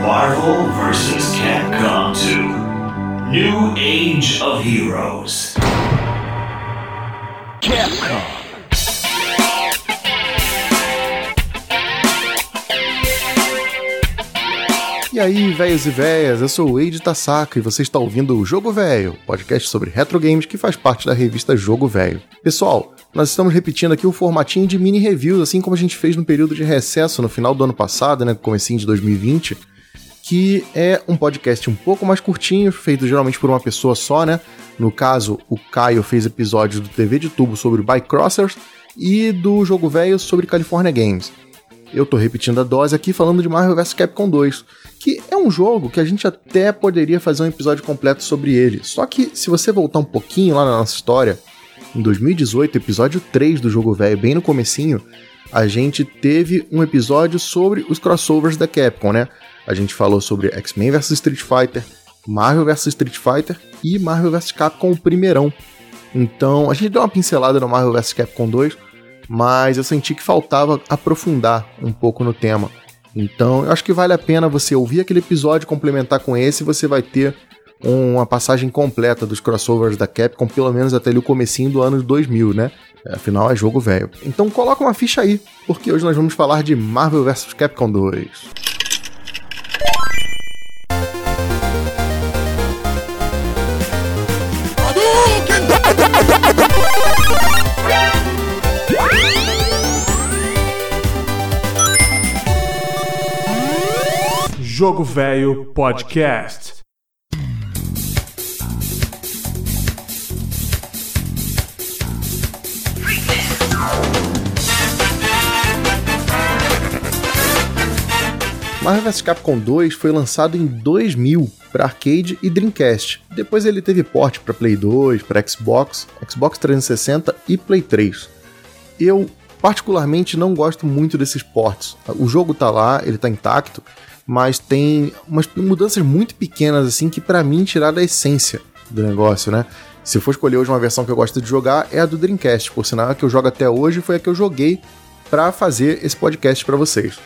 Marvel vs. Capcom 2 New Age of Heroes. Capcom. E aí, velhos e véias, eu sou o Eide Tasaka e você está ouvindo o Jogo Velho, podcast sobre retro games que faz parte da revista Jogo Velho. Pessoal, nós estamos repetindo aqui o formatinho de mini reviews, assim como a gente fez no período de recesso no final do ano passado, né, comecinho de 2020, que é um podcast um pouco mais curtinho, feito geralmente por uma pessoa só, né? No caso, o Caio fez episódios do TV de tubo sobre Bike Crossers e do Jogo Velho sobre California Games. Eu tô repetindo a dose aqui falando de Marvel vs Capcom 2, que é um jogo que a gente até poderia fazer um episódio completo sobre ele. Só que se você voltar um pouquinho lá na nossa história, em 2018, episódio 3 do jogo velho, bem no comecinho, a gente teve um episódio sobre os crossovers da Capcom, né? A gente falou sobre X-Men vs Street Fighter, Marvel vs Street Fighter e Marvel vs Capcom o primeirão. Então, a gente deu uma pincelada no Marvel vs Capcom 2, mas eu senti que faltava aprofundar um pouco no tema. Então, eu acho que vale a pena você ouvir aquele episódio, complementar com esse, você vai ter uma passagem completa dos crossovers da Capcom, pelo menos até ali o comecinho do ano 2000, né? Afinal, é jogo velho. Então coloca uma ficha aí, porque hoje nós vamos falar de Marvel vs Capcom 2. Jogo Velho Podcast. Marvel vs Capcom 2 foi lançado em 2000 para arcade e Dreamcast. Depois ele teve porte para Play 2, para Xbox, Xbox 360 e Play 3. Eu particularmente não gosto muito desses ports. O jogo tá lá, ele tá intacto, mas tem umas mudanças muito pequenas assim que para mim tiraram a essência do negócio, né? Se eu for escolher hoje uma versão que eu gosto de jogar, é a do Dreamcast, por sinal a que eu jogo até hoje foi a que eu joguei para fazer esse podcast para vocês.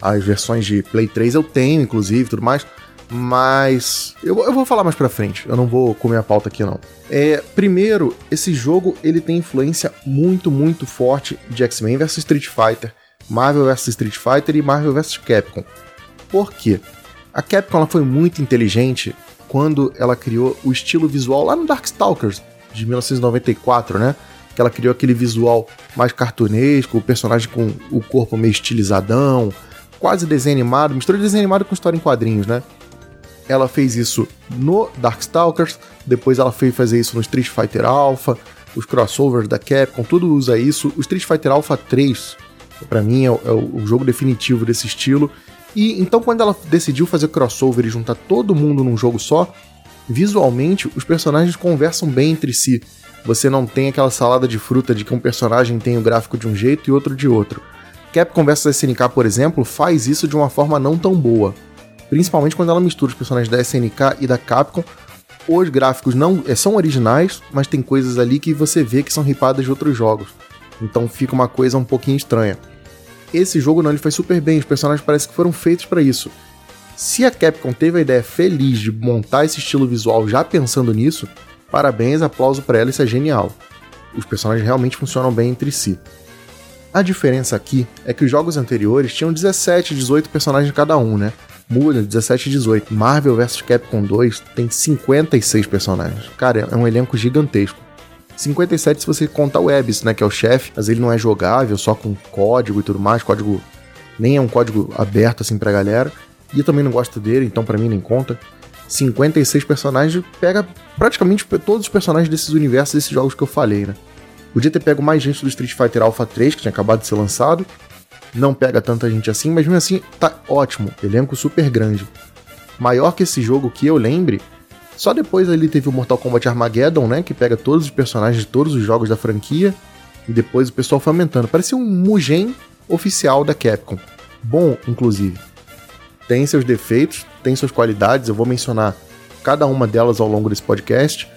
As versões de Play 3 eu tenho, inclusive, tudo mais, mas eu, eu vou falar mais pra frente, eu não vou comer a pauta aqui não. É, primeiro, esse jogo ele tem influência muito, muito forte de X-Men vs Street Fighter, Marvel vs Street Fighter e Marvel vs Capcom. Por quê? A Capcom foi muito inteligente quando ela criou o estilo visual lá no Darkstalkers de 1994, né? Que ela criou aquele visual mais cartunesco, o personagem com o corpo meio estilizadão, quase desenho animado, mistura de desenho animado com história em quadrinhos, né? Ela fez isso no Darkstalkers, depois ela fez fazer isso no Street Fighter Alpha, os crossovers da Capcom, tudo usa isso. O Street Fighter Alpha 3, para mim, é o, é o jogo definitivo desse estilo e então, quando ela decidiu fazer crossover e juntar todo mundo num jogo só, visualmente os personagens conversam bem entre si. Você não tem aquela salada de fruta de que um personagem tem o gráfico de um jeito e outro de outro. Capcom vs SNK, por exemplo, faz isso de uma forma não tão boa. Principalmente quando ela mistura os personagens da SNK e da Capcom. Os gráficos não eh, são originais, mas tem coisas ali que você vê que são ripadas de outros jogos. Então fica uma coisa um pouquinho estranha. Esse jogo não, ele foi super bem, os personagens parecem que foram feitos para isso. Se a Capcom teve a ideia feliz de montar esse estilo visual já pensando nisso, parabéns, aplauso para ela, isso é genial. Os personagens realmente funcionam bem entre si. A diferença aqui é que os jogos anteriores tinham 17, 18 personagens cada um, né? Muda 17 e 18. Marvel vs Capcom 2 tem 56 personagens. Cara, é um elenco gigantesco. 57 se você contar o Ebis, né, que é o chefe, mas ele não é jogável, só com código e tudo mais, código nem é um código aberto assim pra galera. E eu também não gosto dele, então para mim nem conta. 56 personagens pega praticamente todos os personagens desses universos, desses jogos que eu falei, né? Podia ter pego mais gente do Street Fighter Alpha 3, que tinha acabado de ser lançado. Não pega tanta gente assim, mas mesmo assim tá ótimo. Elenco super grande. Maior que esse jogo que eu lembre, só depois ele teve o Mortal Kombat Armageddon, né? Que pega todos os personagens de todos os jogos da franquia. E depois o pessoal foi aumentando. Parecia um Mugen oficial da Capcom. Bom, inclusive. Tem seus defeitos, tem suas qualidades. Eu vou mencionar cada uma delas ao longo desse podcast.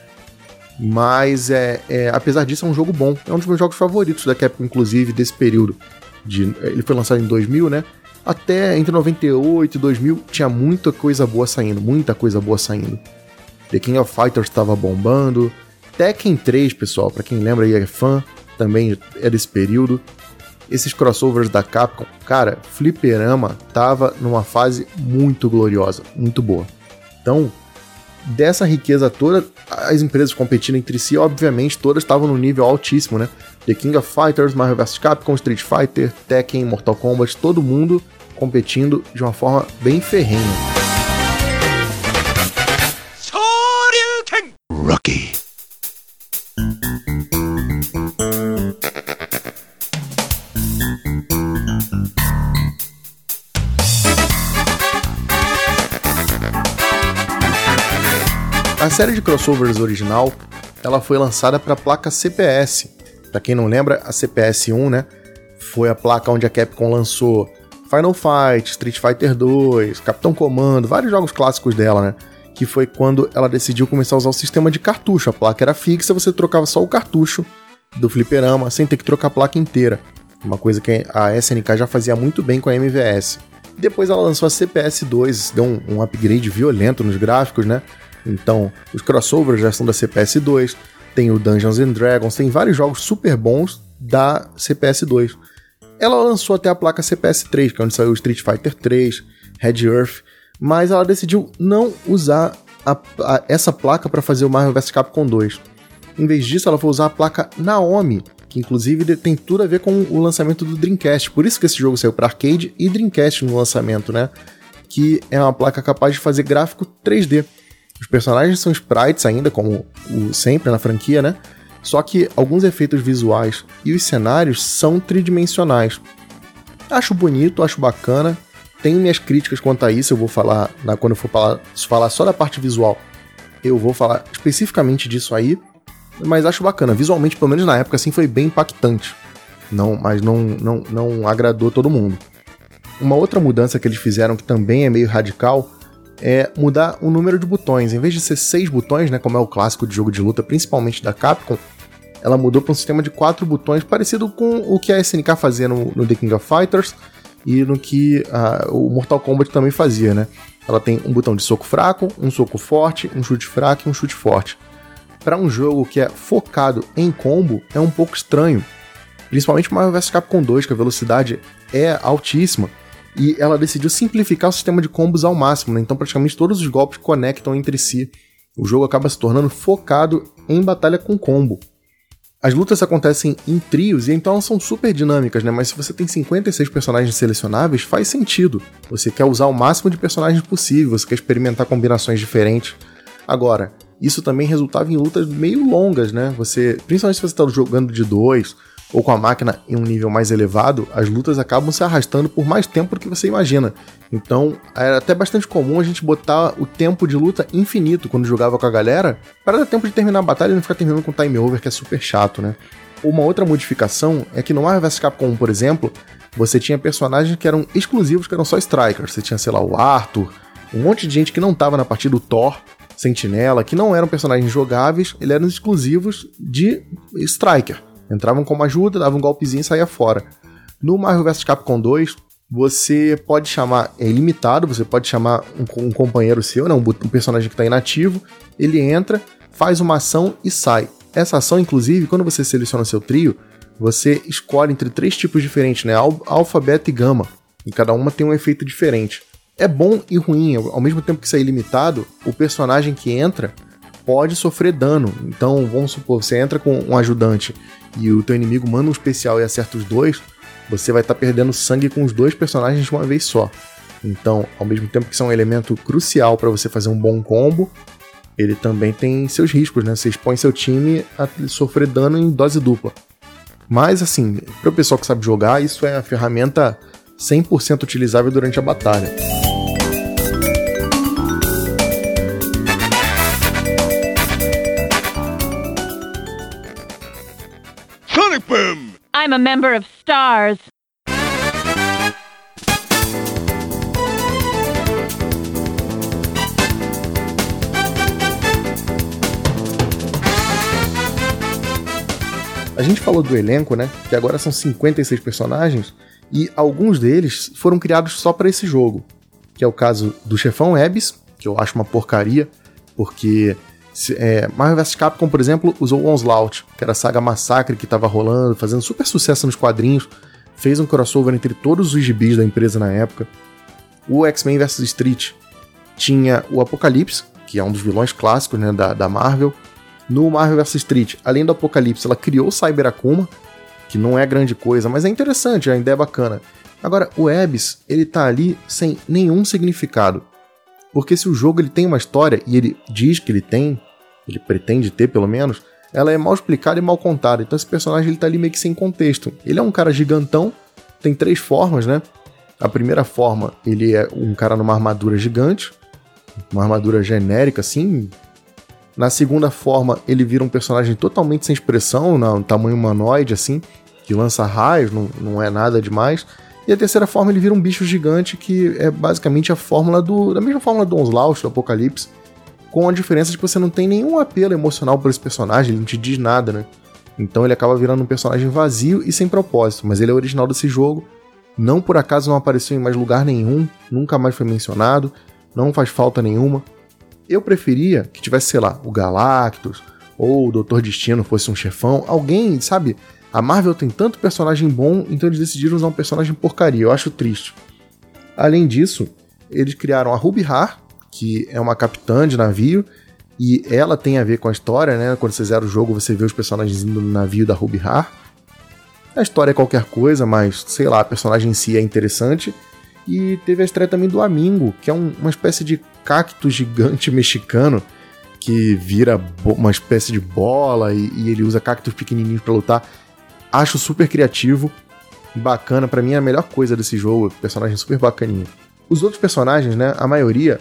Mas é, é, apesar disso, é um jogo bom. É um dos meus jogos favoritos da Capcom, inclusive, desse período. De, ele foi lançado em 2000, né? até entre 98 e 2000 tinha muita coisa boa saindo, muita coisa boa saindo. The King of Fighters estava bombando, Tekken 3, pessoal, para quem lembra e é fã, também é desse período. Esses crossovers da Capcom, cara, Fliperama tava numa fase muito gloriosa, muito boa. Então, dessa riqueza toda, as empresas competindo entre si, obviamente, todas estavam no nível altíssimo, né? The King of Fighters, Marvel vs Capcom, Street Fighter, Tekken, Mortal Kombat, todo mundo competindo de uma forma bem ferrenha. Rocky. A série de crossovers original, ela foi lançada para a placa CPS. Para quem não lembra, a CPS 1, né, foi a placa onde a Capcom lançou Final Fight, Street Fighter 2, Capitão Comando, vários jogos clássicos dela, né? Que foi quando ela decidiu começar a usar o sistema de cartucho. A placa era fixa, você trocava só o cartucho do fliperama sem ter que trocar a placa inteira. Uma coisa que a SNK já fazia muito bem com a MVS. Depois ela lançou a CPS 2, deu um, um upgrade violento nos gráficos, né? Então, os crossovers já são da CPS 2, tem o Dungeons and Dragons, tem vários jogos super bons da CPS 2. Ela lançou até a placa CPS 3, que é onde saiu Street Fighter 3, Red Earth, mas ela decidiu não usar a, a, essa placa para fazer o Marvel vs Capcom 2. Em vez disso, ela foi usar a placa Naomi, que inclusive tem tudo a ver com o lançamento do Dreamcast. Por isso que esse jogo saiu para arcade e Dreamcast no lançamento, né? Que é uma placa capaz de fazer gráfico 3D. Os personagens são sprites ainda, como o, sempre na franquia, né? Só que alguns efeitos visuais e os cenários são tridimensionais. Acho bonito, acho bacana. Tenho minhas críticas quanto a isso, eu vou falar na, quando eu for falar, falar só da parte visual. Eu vou falar especificamente disso aí, mas acho bacana. Visualmente, pelo menos na época, assim, foi bem impactante. Não, mas não, não, não agradou todo mundo. Uma outra mudança que eles fizeram que também é meio radical é mudar o número de botões. Em vez de ser seis botões, né, como é o clássico de jogo de luta, principalmente da Capcom, ela mudou para um sistema de quatro botões, parecido com o que a SNK fazia no, no The King of Fighters e no que uh, o Mortal Kombat também fazia, né? Ela tem um botão de soco fraco, um soco forte, um chute fraco e um chute forte. Para um jogo que é focado em combo, é um pouco estranho. Principalmente Marvel vs Capcom 2, que a velocidade é altíssima e ela decidiu simplificar o sistema de combos ao máximo, né? então praticamente todos os golpes conectam entre si. O jogo acaba se tornando focado em batalha com combo. As lutas acontecem em trios e então são super dinâmicas, né? Mas se você tem 56 personagens selecionáveis, faz sentido. Você quer usar o máximo de personagens possível, você quer experimentar combinações diferentes. Agora, isso também resultava em lutas meio longas, né? Você, principalmente se você está jogando de dois ou com a máquina em um nível mais elevado, as lutas acabam se arrastando por mais tempo do que você imagina. Então, era até bastante comum a gente botar o tempo de luta infinito quando jogava com a galera, para dar tempo de terminar a batalha e não ficar terminando com time over, que é super chato, né? Uma outra modificação é que no Marvel vs Capcom, por exemplo, você tinha personagens que eram exclusivos, que eram só strikers. Você tinha, sei lá, o Arthur, um monte de gente que não estava na partida, o Thor, Sentinela, que não eram personagens jogáveis, eles eram exclusivos de striker. Entravam como ajuda, davam um golpezinho e saía fora. No Marvel vs Capcom 2, você pode chamar, é ilimitado, você pode chamar um, um companheiro seu, né, um, um personagem que está inativo, ele entra, faz uma ação e sai. Essa ação, inclusive, quando você seleciona seu trio, você escolhe entre três tipos diferentes, né? Alfa, beta e gama. E cada uma tem um efeito diferente. É bom e ruim, ao mesmo tempo que isso é ilimitado, o personagem que entra pode sofrer dano. Então, vamos supor, você entra com um ajudante e o teu inimigo manda um especial e acerta os dois, você vai estar tá perdendo sangue com os dois personagens de uma vez só. Então, ao mesmo tempo que isso é um elemento crucial para você fazer um bom combo, ele também tem seus riscos, né? Você expõe seu time a sofrer dano em dose dupla. Mas, assim, para o pessoal que sabe jogar, isso é a ferramenta 100% utilizável durante a batalha. I'm a member of STARS. A gente falou do elenco, né? Que agora são 56 personagens. E alguns deles foram criados só para esse jogo, que é o caso do chefão Abyss, que eu acho uma porcaria, porque é, Marvel vs Capcom, por exemplo, usou Onslaught, que era a saga Massacre que estava rolando, fazendo super sucesso nos quadrinhos, fez um crossover entre todos os gibis da empresa na época. O X-Men vs Street tinha o Apocalipse, que é um dos vilões clássicos né, da, da Marvel. No Marvel vs Street, além do Apocalipse, ela criou o Cyber Akuma, que não é grande coisa, mas é interessante, a ideia é bacana. Agora, o Abyss, ele tá ali sem nenhum significado. Porque se o jogo ele tem uma história, e ele diz que ele tem, ele pretende ter pelo menos, ela é mal explicada e mal contada. Então esse personagem ele tá ali meio que sem contexto. Ele é um cara gigantão, tem três formas, né? A primeira forma, ele é um cara numa armadura gigante, uma armadura genérica assim. Na segunda forma, ele vira um personagem totalmente sem expressão, um tamanho humanoide assim, que lança raios, não, não é nada demais. E a terceira forma, ele vira um bicho gigante que é basicamente a fórmula do. da mesma fórmula do Onslaught, do Apocalipse, com a diferença de que você não tem nenhum apelo emocional por esse personagem, ele não te diz nada, né? Então ele acaba virando um personagem vazio e sem propósito, mas ele é original desse jogo. Não por acaso não apareceu em mais lugar nenhum, nunca mais foi mencionado, não faz falta nenhuma. Eu preferia que tivesse, sei lá, o Galactus ou o Doutor Destino fosse um chefão, alguém, sabe? A Marvel tem tanto personagem bom, então eles decidiram usar um personagem porcaria, eu acho triste. Além disso, eles criaram a Ruby Har, que é uma capitã de navio, e ela tem a ver com a história, né? Quando você zera o jogo, você vê os personagens indo no navio da Ruby Har. A história é qualquer coisa, mas sei lá, a personagem em si é interessante. E teve a estreia também do Amingo, que é um, uma espécie de cacto gigante mexicano que vira uma espécie de bola e, e ele usa cactos pequenininhos para lutar. Acho super criativo, bacana, para mim é a melhor coisa desse jogo, personagem super bacaninho. Os outros personagens, né, a maioria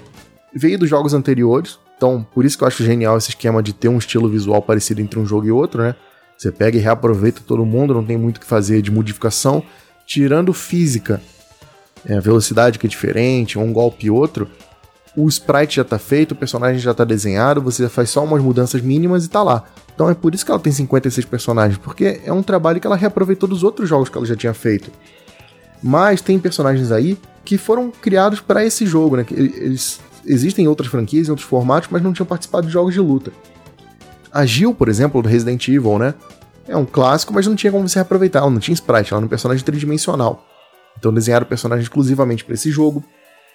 veio dos jogos anteriores, então por isso que eu acho genial esse esquema de ter um estilo visual parecido entre um jogo e outro, né? Você pega e reaproveita todo mundo, não tem muito o que fazer de modificação, tirando física, é, velocidade que é diferente, um golpe e outro, o sprite já tá feito, o personagem já tá desenhado, você faz só umas mudanças mínimas e tá lá. Então é por isso que ela tem 56 personagens, porque é um trabalho que ela reaproveitou dos outros jogos que ela já tinha feito. Mas tem personagens aí que foram criados para esse jogo, né? Eles existem em outras franquias, em outros formatos, mas não tinham participado de jogos de luta. A Jill, por exemplo, do Resident Evil, né? É um clássico, mas não tinha como você reaproveitar. Ela não tinha sprite, ela era um personagem tridimensional. Então desenharam o personagem exclusivamente para esse jogo.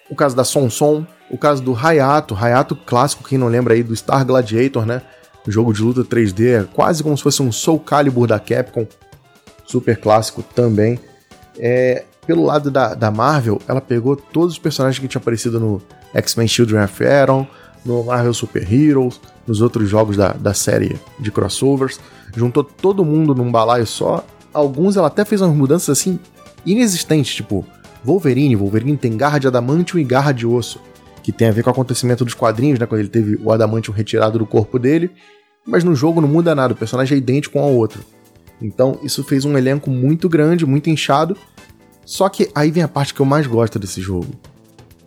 O caso da Sonson, o caso do Hayato, Hayato clássico, quem não lembra aí do Star Gladiator, né? jogo de luta 3D, quase como se fosse um Soul Calibur da Capcom, super clássico também. É, pelo lado da, da Marvel, ela pegou todos os personagens que tinham aparecido no X-Men Children of Atom, no Marvel Super Heroes, nos outros jogos da, da série de crossovers, juntou todo mundo num balaio só. Alguns ela até fez umas mudanças assim inexistentes, tipo Wolverine. Wolverine tem garra de adamantium e garra de osso, que tem a ver com o acontecimento dos quadrinhos, né? Quando ele teve o adamantium retirado do corpo dele. Mas no jogo não muda nada, o personagem é idêntico ao outro. Então isso fez um elenco muito grande, muito inchado. Só que aí vem a parte que eu mais gosto desse jogo.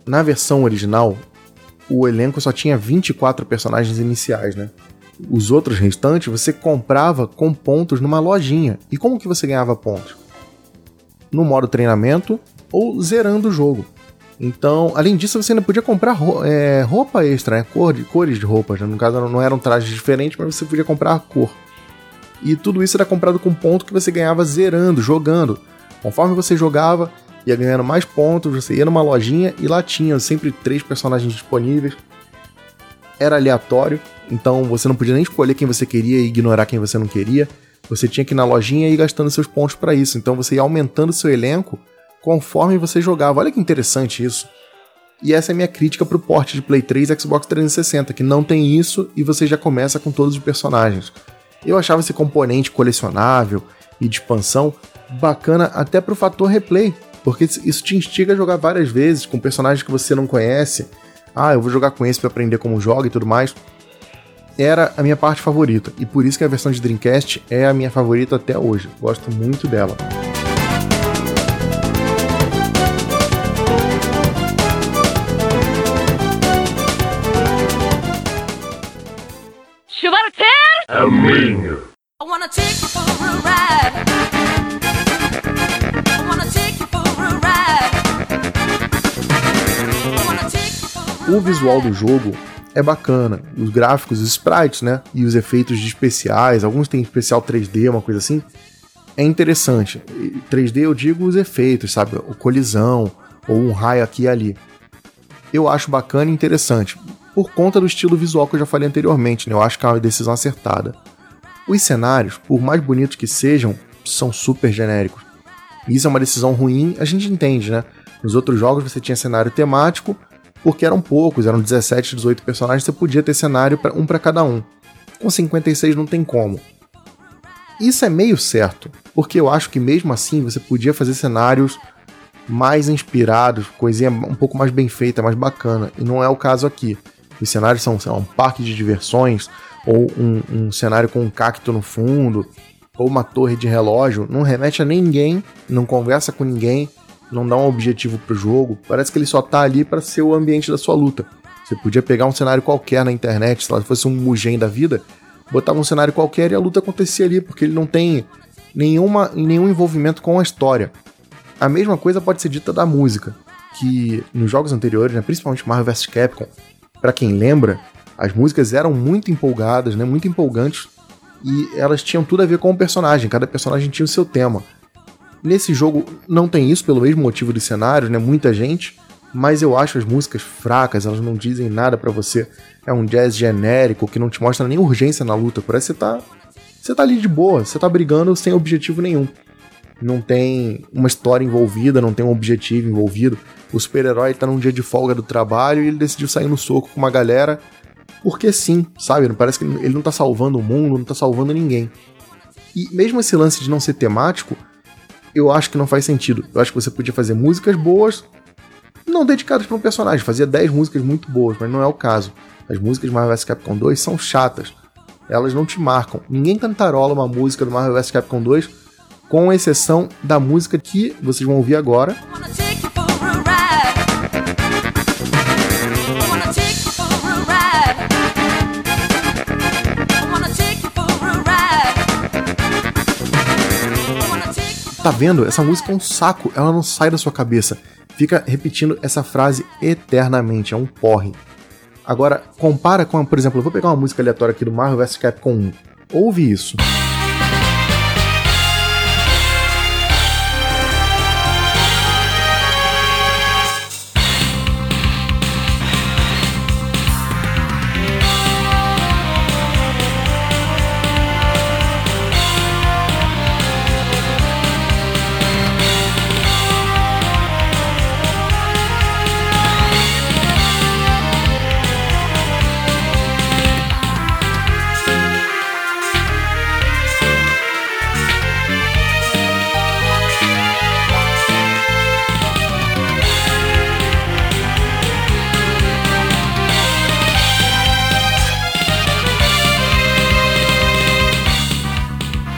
Na versão original, o elenco só tinha 24 personagens iniciais, né? Os outros restantes você comprava com pontos numa lojinha. E como que você ganhava pontos? No modo treinamento ou zerando o jogo. Então, além disso, você ainda podia comprar é, roupa extra, né? Cor de, cores de roupas. Né? No caso, não eram trajes diferentes, mas você podia comprar cor. E tudo isso era comprado com ponto que você ganhava zerando, jogando. Conforme você jogava, ia ganhando mais pontos, você ia numa lojinha e lá tinha sempre três personagens disponíveis. Era aleatório, então você não podia nem escolher quem você queria e ignorar quem você não queria. Você tinha que ir na lojinha e ir gastando seus pontos para isso. Então você ia aumentando seu elenco conforme você jogava. Olha que interessante isso. E essa é a minha crítica pro porte de Play 3 e Xbox 360, que não tem isso e você já começa com todos os personagens. Eu achava esse componente colecionável e de expansão bacana até pro fator replay, porque isso te instiga a jogar várias vezes com personagens que você não conhece. Ah, eu vou jogar com esse para aprender como joga e tudo mais. Era a minha parte favorita, e por isso que a versão de Dreamcast é a minha favorita até hoje. Gosto muito dela. caminho. O visual do jogo é bacana. Os gráficos, os sprites, né? E os efeitos de especiais, alguns têm especial 3D, uma coisa assim. É interessante. 3D eu digo os efeitos, sabe? O colisão, ou um raio aqui e ali. Eu acho bacana e interessante. Por conta do estilo visual que eu já falei anteriormente, né? Eu acho que é uma decisão acertada. Os cenários, por mais bonitos que sejam, são super genéricos. Isso é uma decisão ruim, a gente entende, né? Nos outros jogos você tinha cenário temático, porque eram poucos, eram 17, 18 personagens, você podia ter cenário para um para cada um. Com 56 não tem como. Isso é meio certo, porque eu acho que mesmo assim você podia fazer cenários mais inspirados, coisinha um pouco mais bem feita, mais bacana, e não é o caso aqui. Os cenários são lá, um parque de diversões, ou um, um cenário com um cacto no fundo, ou uma torre de relógio, não remete a ninguém, não conversa com ninguém, não dá um objetivo pro jogo. Parece que ele só tá ali para ser o ambiente da sua luta. Você podia pegar um cenário qualquer na internet, se fosse um Mugen da vida, botava um cenário qualquer e a luta acontecia ali, porque ele não tem nenhuma, nenhum envolvimento com a história. A mesma coisa pode ser dita da música, que nos jogos anteriores, né, principalmente Marvel vs Capcom, para quem lembra, as músicas eram muito empolgadas, né, muito empolgantes, e elas tinham tudo a ver com o personagem, cada personagem tinha o seu tema. Nesse jogo não tem isso pelo mesmo motivo dos cenários, né? Muita gente, mas eu acho as músicas fracas, elas não dizem nada para você. É um jazz genérico que não te mostra nem urgência na luta, parece que você tá você tá ali de boa, você tá brigando sem objetivo nenhum. Não tem uma história envolvida, não tem um objetivo envolvido. O super-herói tá num dia de folga do trabalho e ele decidiu sair no soco com uma galera porque sim, sabe? Parece que ele não tá salvando o mundo, não tá salvando ninguém. E mesmo esse lance de não ser temático, eu acho que não faz sentido. Eu acho que você podia fazer músicas boas, não dedicadas para um personagem. Fazia 10 músicas muito boas, mas não é o caso. As músicas de Marvel vs Capcom 2 são chatas. Elas não te marcam. Ninguém cantarola uma música do Marvel vs Capcom 2, com exceção da música que vocês vão ouvir agora. Tá vendo? Essa música é um saco, ela não sai da sua cabeça. Fica repetindo essa frase eternamente, é um porre. Agora, compara com, por exemplo, eu vou pegar uma música aleatória aqui do Marvel vs Capcom 1. Ouve isso.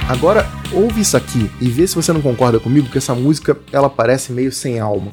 Agora, ouve isso aqui e vê se você não concorda comigo que essa música ela parece meio sem alma.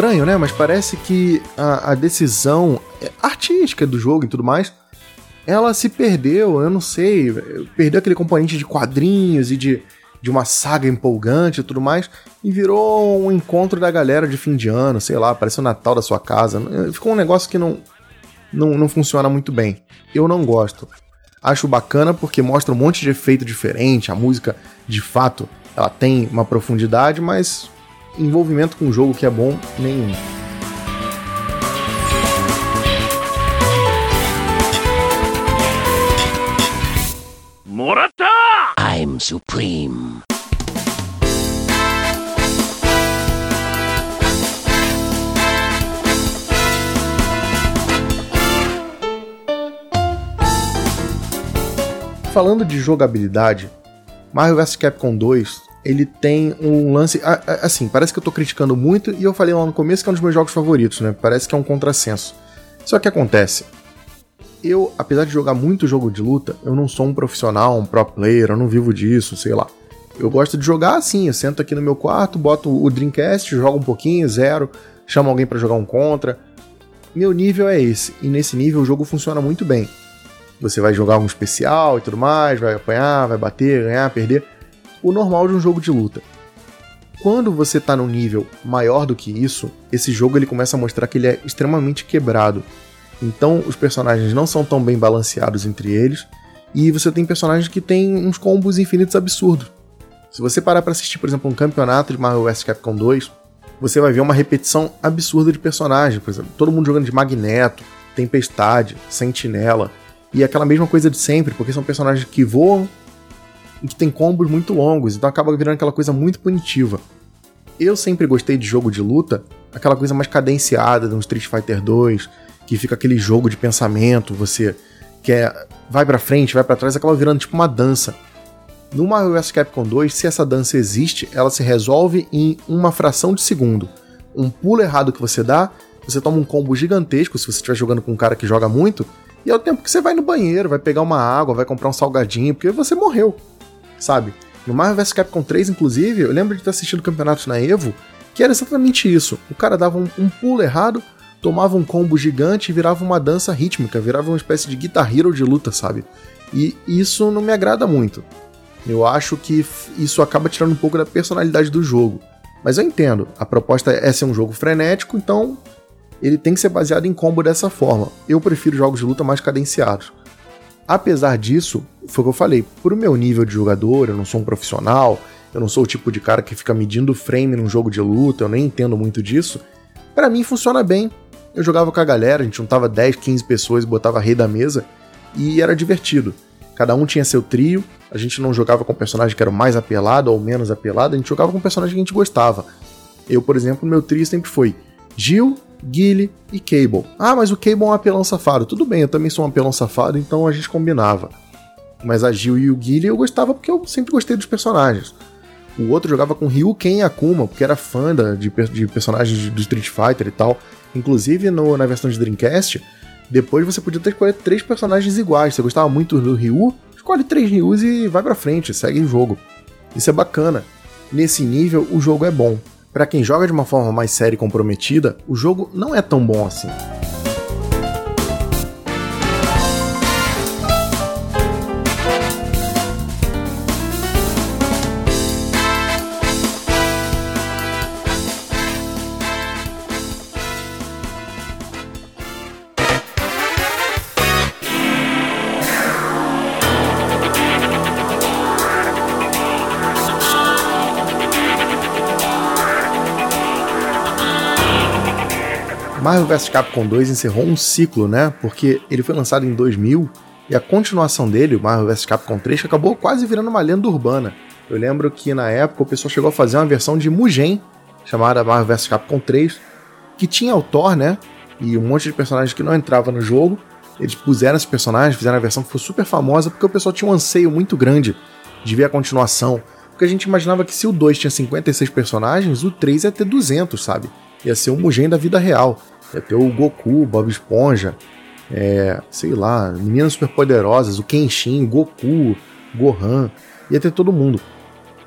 Estranho, né? Mas parece que a, a, decisão artística do jogo e tudo mais, ela se perdeu, eu não sei, perdeu aquele componente de quadrinhos e de, de uma saga empolgante e tudo mais, e virou um encontro da galera de fim de ano, sei lá, parece o Natal da sua casa. Ficou um negócio que não, não, não funciona muito bem. Eu não gosto. Acho bacana porque mostra um monte de efeito diferente, a música, de fato, ela tem uma profundidade, mas envolvimento com o jogo que é bom, nenhum. Morata! I'm supreme. Falando de jogabilidade, Mario vs Capcom 2, ele tem um lance. Assim, parece que eu tô criticando muito e eu falei lá no começo que é um dos meus jogos favoritos, né? Parece que é um contrassenso. Só que acontece. Eu, apesar de jogar muito jogo de luta, eu não sou um profissional, um pro player, eu não vivo disso, sei lá. Eu gosto de jogar assim, eu sento aqui no meu quarto, boto o Dreamcast, jogo um pouquinho, zero, chamo alguém para jogar um contra. Meu nível é esse, e nesse nível o jogo funciona muito bem. Você vai jogar um especial e tudo mais, vai apanhar, vai bater, ganhar, perder. O normal de um jogo de luta. Quando você está num nível maior do que isso, esse jogo ele começa a mostrar que ele é extremamente quebrado. Então os personagens não são tão bem balanceados entre eles, e você tem personagens que têm uns combos infinitos absurdos. Se você parar para assistir, por exemplo, um campeonato de Marvel vs Capcom 2, você vai ver uma repetição absurda de personagens. Por exemplo, todo mundo jogando de Magneto, Tempestade, Sentinela, e aquela mesma coisa de sempre, porque são personagens que voam e que tem combos muito longos, então acaba virando aquela coisa muito punitiva. Eu sempre gostei de jogo de luta, aquela coisa mais cadenciada de um Street Fighter 2, que fica aquele jogo de pensamento, você quer vai para frente, vai para trás, acaba virando tipo uma dança. No Marvel vs Capcom 2, se essa dança existe, ela se resolve em uma fração de segundo. Um pulo errado que você dá, você toma um combo gigantesco se você estiver jogando com um cara que joga muito, e é o tempo que você vai no banheiro, vai pegar uma água, vai comprar um salgadinho, porque você morreu, sabe? No Marvel vs Capcom 3, inclusive, eu lembro de ter assistido campeonatos na Evo, que era exatamente isso. O cara dava um, um pulo errado, tomava um combo gigante e virava uma dança rítmica, virava uma espécie de Guitar Hero de luta, sabe? E isso não me agrada muito. Eu acho que isso acaba tirando um pouco da personalidade do jogo. Mas eu entendo, a proposta é ser um jogo frenético, então ele tem que ser baseado em combo dessa forma. Eu prefiro jogos de luta mais cadenciados. Apesar disso, foi o que eu falei, pro meu nível de jogador, eu não sou um profissional, eu não sou o tipo de cara que fica medindo frame num jogo de luta, eu nem entendo muito disso. Para mim funciona bem. Eu jogava com a galera, a gente juntava 10, 15 pessoas botava rei da mesa e era divertido. Cada um tinha seu trio, a gente não jogava com personagem que era mais apelado ou menos apelado, a gente jogava com personagem que a gente gostava. Eu, por exemplo, meu trio sempre foi Jill, Gilly e Cable. Ah, mas o Cable é um apelão safado. Tudo bem, eu também sou um apelão safado, então a gente combinava. Mas a Jill e o Gilly eu gostava porque eu sempre gostei dos personagens. O outro jogava com Ryu Ken e Akuma, porque era fã de, de, personagens do Street Fighter e tal. Inclusive no, na versão de Dreamcast, depois você podia ter escolher três personagens iguais. Você gostava muito do Ryu, escolhe três Ryus e vai pra frente, segue o jogo. Isso é bacana. Nesse nível, o jogo é bom. Para quem joga de uma forma mais séria e comprometida, o jogo não é tão bom assim. Marvel vs Capcom 2 encerrou um ciclo, né? Porque ele foi lançado em 2000 e a continuação dele, o Marvel vs Capcom 3, acabou quase virando uma lenda urbana. Eu lembro que na época o pessoal chegou a fazer uma versão de Mugen, chamada Marvel vs Capcom 3, que tinha o Thor, né? E um monte de personagens que não entrava no jogo. Eles puseram esses personagens, fizeram a versão que foi super famosa, porque o pessoal tinha um anseio muito grande de ver a continuação. Porque a gente imaginava que se o 2 tinha 56 personagens, o 3 ia ter 200, sabe? Ia ser o Mugen da vida real. Ia ter o Goku, Bob Esponja, é, sei lá, meninas superpoderosas, o Kenshin, Goku, Gohan, ia ter todo mundo.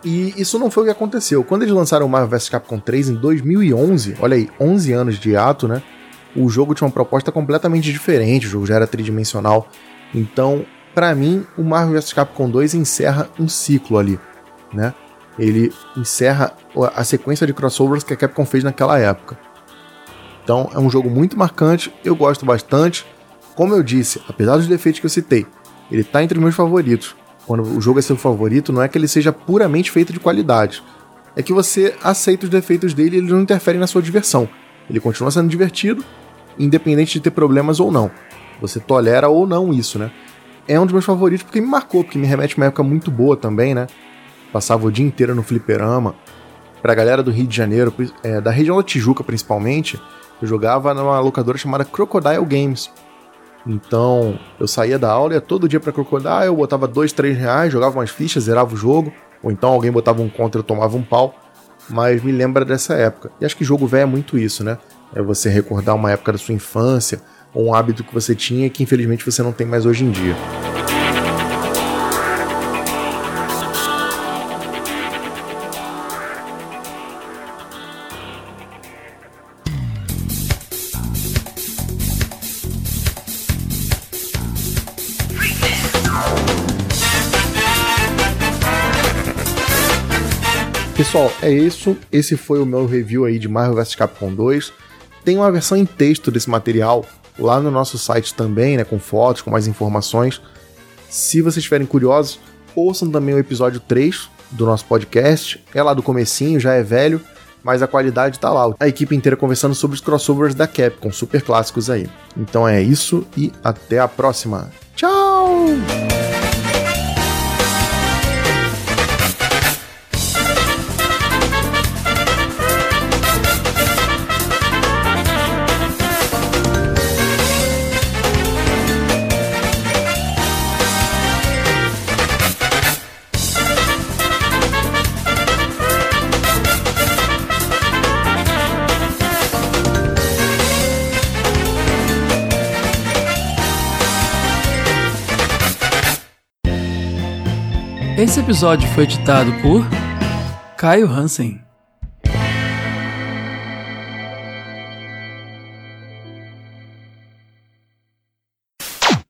E isso não foi o que aconteceu. Quando eles lançaram o Marvel vs Capcom 3 em 2011, olha aí, 11 anos de ato, né? O jogo tinha uma proposta completamente diferente, o jogo já era tridimensional. Então, para mim, o Marvel vs Capcom 2 encerra um ciclo ali, né? Ele encerra a sequência de crossovers que a Capcom fez naquela época. Então é um jogo muito marcante, eu gosto bastante. Como eu disse, apesar dos defeitos que eu citei, ele está entre os meus favoritos. Quando o jogo é seu favorito, não é que ele seja puramente feito de qualidade. É que você aceita os defeitos dele e eles não interferem na sua diversão. Ele continua sendo divertido, independente de ter problemas ou não. Você tolera ou não isso, né? É um dos meus favoritos porque me marcou, porque me remete a uma época muito boa também, né? Passava o dia inteiro no fliperama. Pra galera do Rio de Janeiro, é, da região da Tijuca principalmente, eu jogava numa locadora chamada Crocodile Games. Então eu saía da aula, ia todo dia pra Crocodile, eu botava dois, três reais, jogava umas fichas, zerava o jogo, ou então alguém botava um contra eu tomava um pau. Mas me lembra dessa época. E acho que jogo velho é muito isso, né? É você recordar uma época da sua infância, ou um hábito que você tinha que infelizmente você não tem mais hoje em dia. É isso. Esse foi o meu review aí de Marvel vs Capcom 2. Tem uma versão em texto desse material lá no nosso site também, né, com fotos, com mais informações. Se vocês estiverem curiosos, ouçam também o episódio 3 do nosso podcast. É lá do comecinho, já é velho, mas a qualidade tá lá. A equipe inteira conversando sobre os crossovers da Capcom, super clássicos aí. Então é isso e até a próxima. Tchau! Esse episódio foi editado por Caio Hansen.